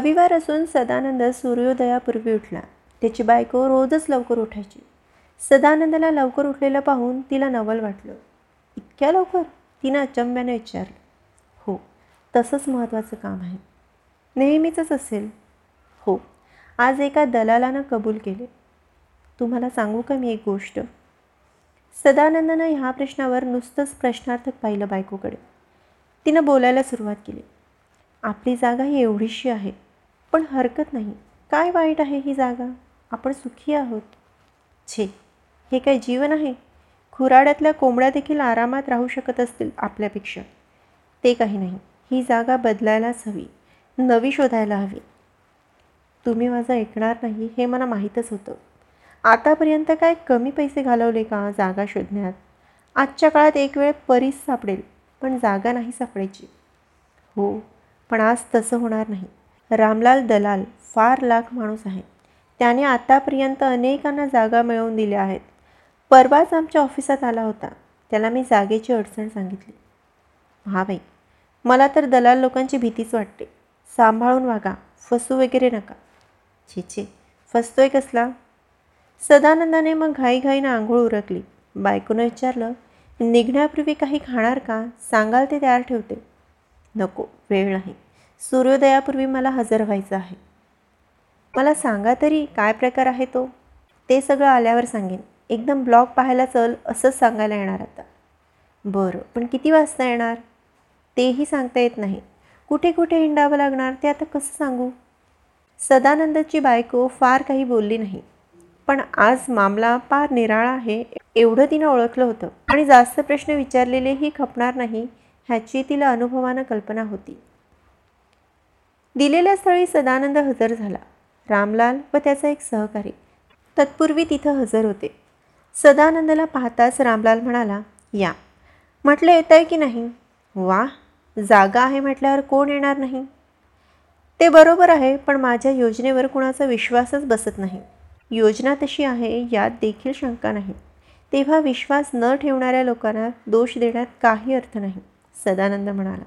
रविवार असून सदानंद सूर्योदयापूर्वी उठला. त्याची बायको रोजच लवकर उठायची. सदानंदला लवकर उठलेलं पाहून तिला नवल वाटलं. इतक्या लवकर? तिनं अचंब्याने विचारलं. हो तसंच महत्त्वाचं काम आहे. नेहमीचंच असेल. हो आज एका दलालानं कबूल केले. तुम्हाला सांगू का मी एक गोष्ट? सदानंदनं ह्या प्रश्नावर नुसतंच प्रश्नार्थक पाहिलं बायकोकडे. तिनं बोलायला सुरुवात केली. आपली जागा ही एवढीशी आहे. पण हरकत नाही. काय वाईट आहे ही जागा? आपण सुखी आहोत. छे हे काय जीवन आहे? खुराड्यातल्या कोंबड्या देखील आरामात राहू शकत असतील आपल्यापेक्षा. ते काही नाही. ही जागा बदलायलाच हवी. नवी शोधायला हवी. तुम्ही माझं ऐकणार नाही हे मला माहीतच होतं. आतापर्यंत काय कमी पैसे घालवले का जागा शोधण्यात? आजच्या काळात एक वेळ परीस सापडेल पण जागा नाही सापडायची. हो पण आज तसं होणार नाही. रामलाल दलाल फार लाख माणूस आहे. त्याने आतापर्यंत अनेकांना जागा मिळवून दिल्या आहेत. परवाच आमच्या ऑफिसात आला होता. त्याला मी जागेची अडचण सांगितली. हा बाई मला तर दलाल लोकांची भीतीच वाटते. सांभाळून वागा फसू वगैरे नका. छे छे फसतोय कसला? सदानंदाने मग घाईघाईनं आंघोळ उरकली. बायकोनं विचारलं निघण्यापूर्वी काही खाणार का? सांगाल ते तयार ठेवते. नको वेळ नाही. सूर्योदयापूर्वी मला हजर व्हायचं आहे. मला सांगा तरी काय प्रकार आहे तो? ते सगळं आल्यावर सांगेन. एकदम ब्लॉग पाहायला चल असंच सांगायला येणार आता. बरं पण किती वाजता येणार? तेही सांगता येत नाही. कुठे कुठे हिंडावं लागणार ते आता कसं सांगू? सदानंदाची बायको फार काही बोलली नाही. पण आज मामला फार निराळा आहे एवढं तिनं ओळखलं होतं. आणि जास्त प्रश्न विचारलेलेही खपणार नाही ह्याची तिला अनुभवानं कल्पना होती. दिलेल्या स्थळी सदानंद हजर झाला. रामलाल व त्याचा एक सहकारी. तत्पूर्वी तिथं हजर होते. सदानंदला पाहताच रामलाल म्हणाला या. म्हटलं येत आहे की नाही? वा जागा आहे म्हटल्यावर कोण येणार नाही? ते बरोबर आहे पण माझ्या योजनेवर कुणाचा विश्वासच बसत नाही. योजना तशी आहे यात देखील शंका नाही. तेव्हा विश्वास न ठेवणाऱ्या लोकांना दोष देण्यात काही अर्थ नाही सदानंद म्हणाला.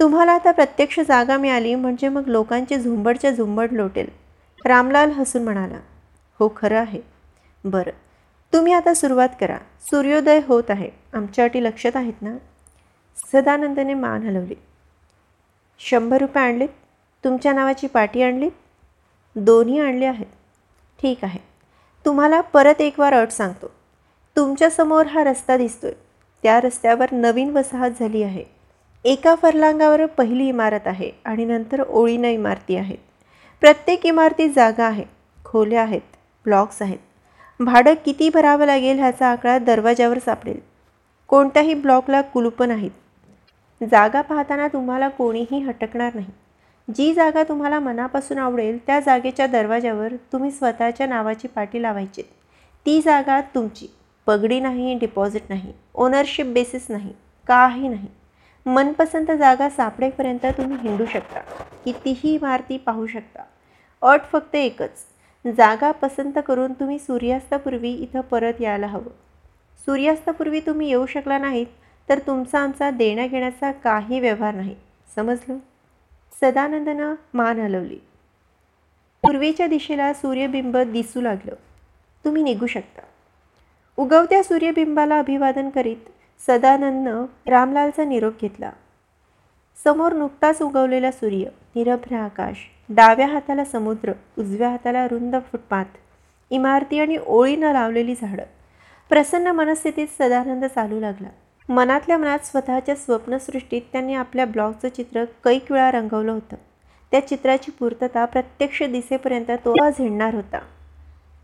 तुम्हाला आता प्रत्यक्ष जागा मिळाली म्हणजे मग लोकांची झुंबडच्या झुंबड लोटेल. रामलाल हसून म्हणाला हो खरं आहे. बरं. तुम्ही आता सुरुवात करा. सूर्योदय होत आहे. आमच्या अटी लक्षात आहेत ना? सदानंदने मान हलवली. शंभर रुपये आणलेत? तुमच्या नावाची पाटी आणलीत? दोन्ही आणले आहेत. ठीक आहे. तुम्हाला परत एक वार अट सांगतो. तुमच्यासमोर हा रस्ता दिसतोय. त्या रस्त्यावर नवीन वसाहत झाली आहे. एका फरलांगावर पहिली इमारत आहे आणि नंतर ओळीनं इमारती आहेत. प्रत्येक इमारतीत जागा आहे खोल्या आहेत ब्लॉक्स आहेत. भाडं किती भरावं लागेल ह्याचा आकडा दरवाजावर सापडेल. कोणत्याही ब्लॉकला कुलूपं नाहीत. जागा पाहताना तुम्हाला कोणीही हटकणार नाही. जी जागा तुम्हाला मनापासून आवडेल त्या जागेच्या दरवाजावर तुम्ही स्वतःच्या नावाची पाटी लावायची ती जागा तुमची. पगडी नाही डिपॉझिट नाही ओनरशिप बेसिस नाही काही नाही. मनपसंत जागा सापडेपर्यंत तुम्ही हिंडू शकता. कितीही इमारती पाहू शकता. अट फक्त एकच. जागा पसंत करून तुम्ही सूर्यास्तापूर्वी इथं परत यायला हवं. सूर्यास्तापूर्वी तुम्ही येऊ शकला नाहीत तर तुमचा आमचा देण्या घेण्याचा काही व्यवहार नाही. समजलं? सदानंदनं मान हलवली. पूर्वेच्या दिशेला सूर्यबिंब दिसू लागलं. तुम्ही निघू शकता. उगवत्या सूर्यबिंबाला अभिवादन करीत सदानंदनं रामलालचा निरोप घेतला. समोर नुकताच उगवलेला सूर्य निरभ्र आकाश डाव्या हाताला समुद्र उजव्या हाताला रुंद फुटपाथ इमारती आणि ओळीनं लावलेली झाडं. प्रसन्न मनस्थितीत सदानंद चालू लागला. मनातल्या मनात स्वतःच्या स्वप्नसृष्टीत त्यांनी आपल्या ब्लॉगचं चित्र कैक वेळा रंगवलं होतं. त्या चित्राची पूर्तता प्रत्यक्ष दिसेपर्यंत तो झेडणार होता.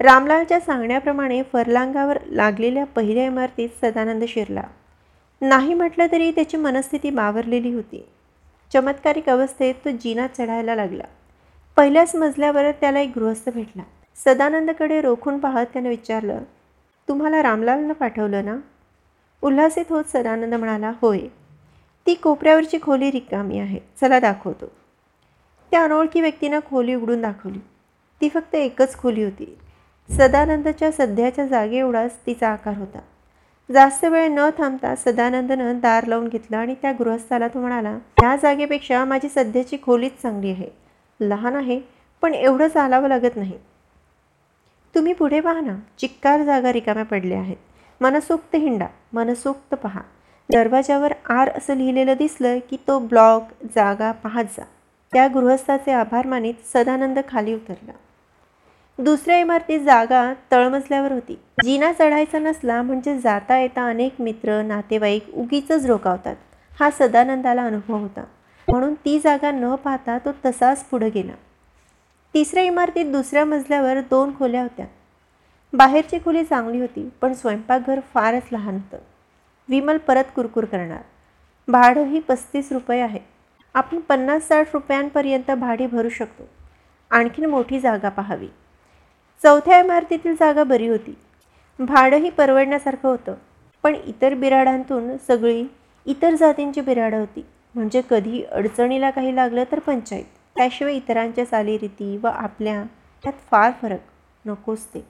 रामलालच्या सांगण्याप्रमाणे फरलांगावर लागलेल्या पहिल्या इमारतीत सदानंद शिरला. नाही म्हटलं तरी त्याची मनस्थिती बावरलेली होती. चमत्कारिक अवस्थेत तो जिना चढायला लागला. पहिल्याच मजल्यावर त्याला एक गृहस्थ भेटला. सदानंदकडे रोखून पाहत त्यानं विचारलं तुम्हाला रामलालनं पाठवलं ना? उल्हासित होत सदानंद म्हणाला. होय. ती कोपऱ्यावरची खोली रिकामी आहे. चला दाखवतो. त्या अनोळखी व्यक्तीनं खोली उघडून दाखवली. ती फक्त एकच खोली होती. सदानंदच्या सध्याच्या जागे एवढाच तिचा आकार होता. जास्त वेळ न थांबता सदानंदनं दार लावून घेतलं आणि त्या गृहस्थाला तो म्हणाला ह्या जागेपेक्षा माझी सध्याची खोलीच चांगली आहे. लहान आहे पण एवढं चालावं लागत नाही. तुम्ही पुढे पहा ना. चिक्कार जागा रिकाम्या पडल्या आहेत. मनसोक्त हिंडा. मनसोक्त पहा. दरवाजावर आर असं लिहिलेलं दिसलं की तो ब्लॉक जागा पाहत जा. त्या गृहस्थाचे आभार मानित सदानंद खाली उतरला. दुसऱ्या इमारतीत जागा तळमजल्यावर होती. जिना चढायचा नसला म्हणजे जाता येता अनेक मित्र नातेवाईक उगीच रोकावतात. हा सदानंदाला अनुभव होता. म्हणून ती जागा न पाहता तो तसाच पुढे गेला. तिसऱ्या इमारतीत दुसऱ्या मजल्यावर दोन खोल्या होत्या. बाहेरची खोली चांगली होती पण स्वयंपाकघर फारच लहान होतं. विमल परत कुरकुर करणार. भाडंही पस्तीस रुपये आहे. आपण पन्नास साठ रुपयांपर्यंत भाडी भरू शकतो. आणखीन मोठी जागा पाहावी. चौथ्या इमारतीतील जागा बरी होती. भाडंही परवडण्यासारखं होतं. पण इतर बिराडांतून सगळी इतर जातींची बिराडं होती. म्हणजे कधी अडचणीला काही लागलं तर पंचायत. त्याशिवाय इतरांच्या चालीरीती व आपल्या त्यात फार फरक. नकोच ते.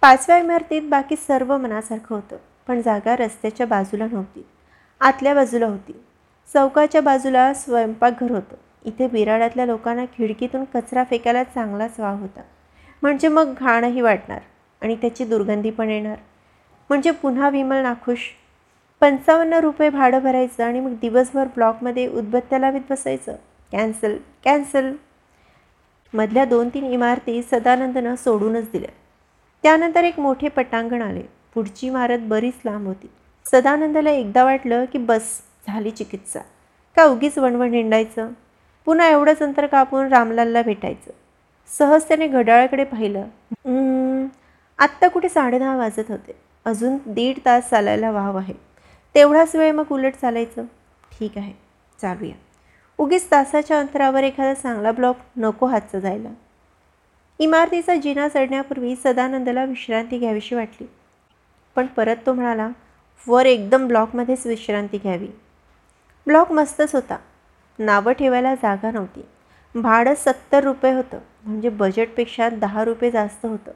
पाचव्या इमारतीत बाकी सर्व मनासारखं होतं. पण जागा रस्त्याच्या बाजूला नव्हती. आतल्या बाजूला होती. चौकाच्या बाजूला स्वयंपाकघर होतं. इथे बिराडातल्या लोकांना खिडकीतून कचरा फेकायला चांगलाच वाव होता. म्हणजे मग घाणही वाटणार आणि त्याची दुर्गंधी पण येणार. म्हणजे पुन्हा विमल नाखुश. पंचावन्न रुपये भाडं भरायचं आणि मग दिवसभर ब्लॉकमध्ये उदबत्त्या लावीत बसायचं. Cancel cancel. मधल्या दोन तीन इमारती सदानंदनं सोडूनच दिल्या. त्यानंतर एक मोठे पटांगण आले. पुढची इमारत बरीच लांब होती. सदानंदला एकदा वाटलं की बस झाली चिकित्सा. का उगीच वणवण हिंडायचं? पुन्हा एवढंच अंतर कापून रामलालला भेटायचं. सहज त्याने घड्याळाकडे पाहिलं. आत्ता कुठे साडेदहा वाजत होते. अजून दीड तास चालायला वाव आहे. तेवढाच वेळ मग उलट चालायचं. ठीक आहे चालूया. उगीच तासाच्या अंतरावर एखादा चांगला ब्लॉक नको हातचं जायला. इमारतीचा जिना चढण्यापूर्वी सदानंदला विश्रांती घ्यावीशी वाटली. पण परत तो म्हणाला वर एकदम ब्लॉकमध्येच विश्रांती घ्यावी. ब्लॉक मस्तच होता. नावं ठेवायला जागा नव्हती. भाडं सत्तर रुपये होतं. म्हणजे बजेटपेक्षा दहा रुपये जास्त होतं.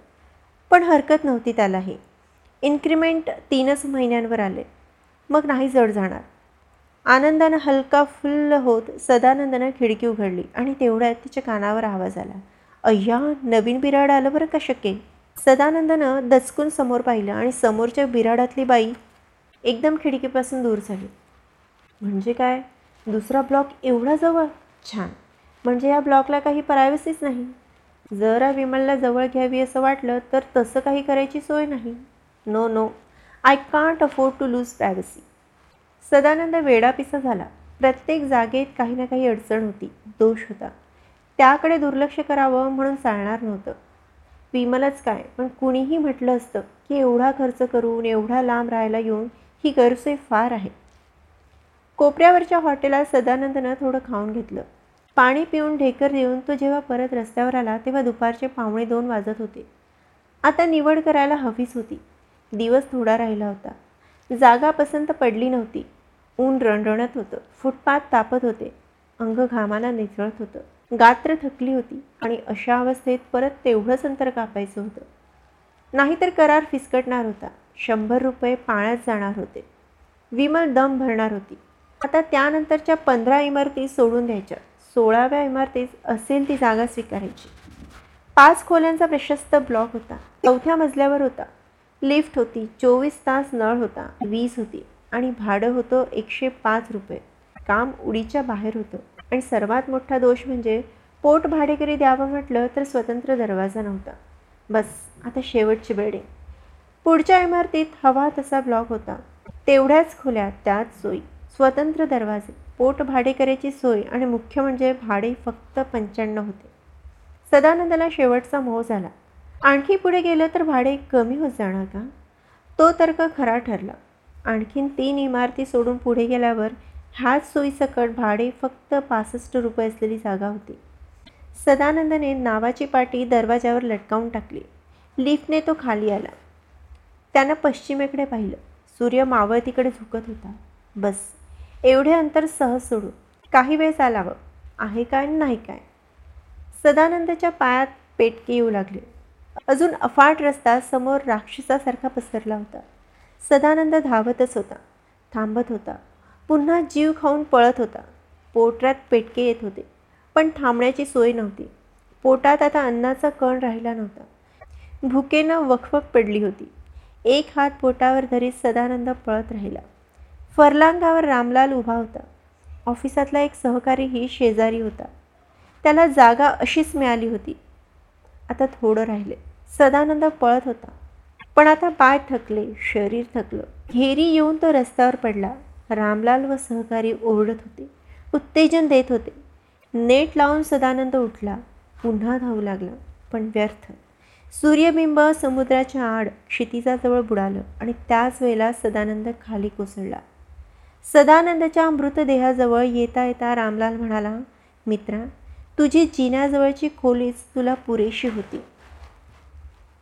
पण हरकत नव्हती त्यालाही. इन्क्रिमेंट तीनच महिन्यांवर आले. मग नाही जड जाणार. आनंदानं हलका फुल्ल होत सदानंदानं खिडकी उघडली आणि तेवढ्यात तिच्या कानावर आवाज आला. अय्या नवीन बिराड आलं बरं का शक्य? सदानंदानं दचकून समोर पाहिलं आणि समोरच्या बिराडातली बाई एकदम खिडकीपासून दूर झाली. म्हणजे काय? दुसरा ब्लॉक एवढा जवळ? छान. म्हणजे या ब्लॉकला काही प्रायव्हसीच नाही. जरा विमलला जवळ घ्यावी असं वाटलं तर तसं काही करायची सोय नाही. No no I can't afford to lose privacy Sadanand वेडापिसा झाला. प्रत्येक जागेत काही ना काही अडचण होती. दोष होता. त्याकडे दुर्लक्ष करावं म्हणून चालणार नव्हतं. विमलच काय? पण कुणीही म्हटलं असतं की एवढा खर्च करून एवढा लांब राहायला येऊन ही गैरसोय फार आहे. कोपऱ्यावरच्या हॉटेलात सदानंदनं थोडं खाऊन घेतलं. पाणी पिऊन ढेकर देऊन तो जेव्हा परत रस्त्यावर आला तेव्हा दुपारचे पावणे दोन वाजत होते. आता निवड करायला हवीच होती. दिवस थोडा राहिला होता. जागा पसंत पडली नव्हती. ऊन रणरणत होतं. फुटपाथ तापत होते. अंग घामाला निचळत होतं. गात्र थकली होती आणि अशा अवस्थेत परत तेवढंच अंतर कापायचं होतं. नाहीतर करार फिसकटणार होता. शंभर रुपये पाण्यात जाणार होते. विमल दम भरणार होती. आता त्यानंतरच्या पंधरा इमारती सोडून द्यायच्या. सोळाव्या इमारतीत असेल ती जागा स्वीकारायची. पाच खोल्यांचा प्रशस्त ब्लॉक होता. चौथ्या मजल्यावर होता. लिफ्ट होती. चोवीस तास नळ होता. वीज होती. आणि भाडं होतं एकशे पाच रुपये. काम उडीच्या बाहेर होतं. आणि सर्वात मोठा दोष म्हणजे पोट भाडेकरी द्यावं म्हटलं तर स्वतंत्र दरवाजा नव्हता. बस आता शेवटची बिल्डिंग. पुढच्या इमारतीत हवा तसा ब्लॉक होता. तेवढ्याच खोल्या त्याच सोयी. स्वतंत्र दरवाजे पोट भाडेकऱ्याची सोय आणि मुख्य म्हणजे भाडे फक्त पंच्याण्णव होते. सदानंदाला शेवटचा मोह झाला. आणखी पुढे गेलं तर भाडे कमी होत जाणार का? तो तर्क खरा ठरला. आणखीन तीन इमारती सोडून पुढे गेल्यावर ह्याच सोयीसकट भाडे फक्त पासष्ट रुपये असलेली जागा होती. सदानंदने नावाची पाटी दरवाजावर लटकावून टाकली. लिफ्टने तो खाली आला. त्यानं पश्चिमेकडे पाहिलं. सूर्य मावळतीकडे झुकत होता. बस. एवढे अंतर सहज सोडू. काही वेळ चालावं आहे काय नाही काय? सदानंदच्या पायात पेटके येऊ लागले. अजून अफाट रस्ता समोर राक्षसासारखा पसरला होता. सदानंद धावतच होता. थांबत होता. पुन्हा जीव खाऊन पळत होता. पोटात पेटके येत होते. पण थांबण्याची सोय नव्हती. पोटात आता अन्नाचा कण राहिला नव्हता. भुकेनं वखवक पडली होती. एक हात पोटावर धरीत सदानंद पळत राहिला. फरलांगावर रामलाल उभा होता. ऑफिसातला एक सहकारीही शेजारी होता. त्याला जागा अशीच मिळाली होती. आता थोडं राहिले. सदानंद पळत होता. पण आता पाय थकले शरीर थकलं. घेरी येऊन तो रस्त्यावर पडला. रामलाल व सहकारी ओरडत होते. उत्तेजन देत होते. नेट लावून सदानंद उठला. पुन्हा धावू लागला पण व्यर्थ. सूर्यबिंब समुद्राच्या आड क्षितिजाजवळ बुडालं आणि त्याच वेळेला सदानंद खाली कोसळला. सदानंदच्या मृतदेहाजवळ येता येता रामलाल म्हणाला मित्रा तुझी जिन्याजवळची खोलीच तुला पुरेशी होती.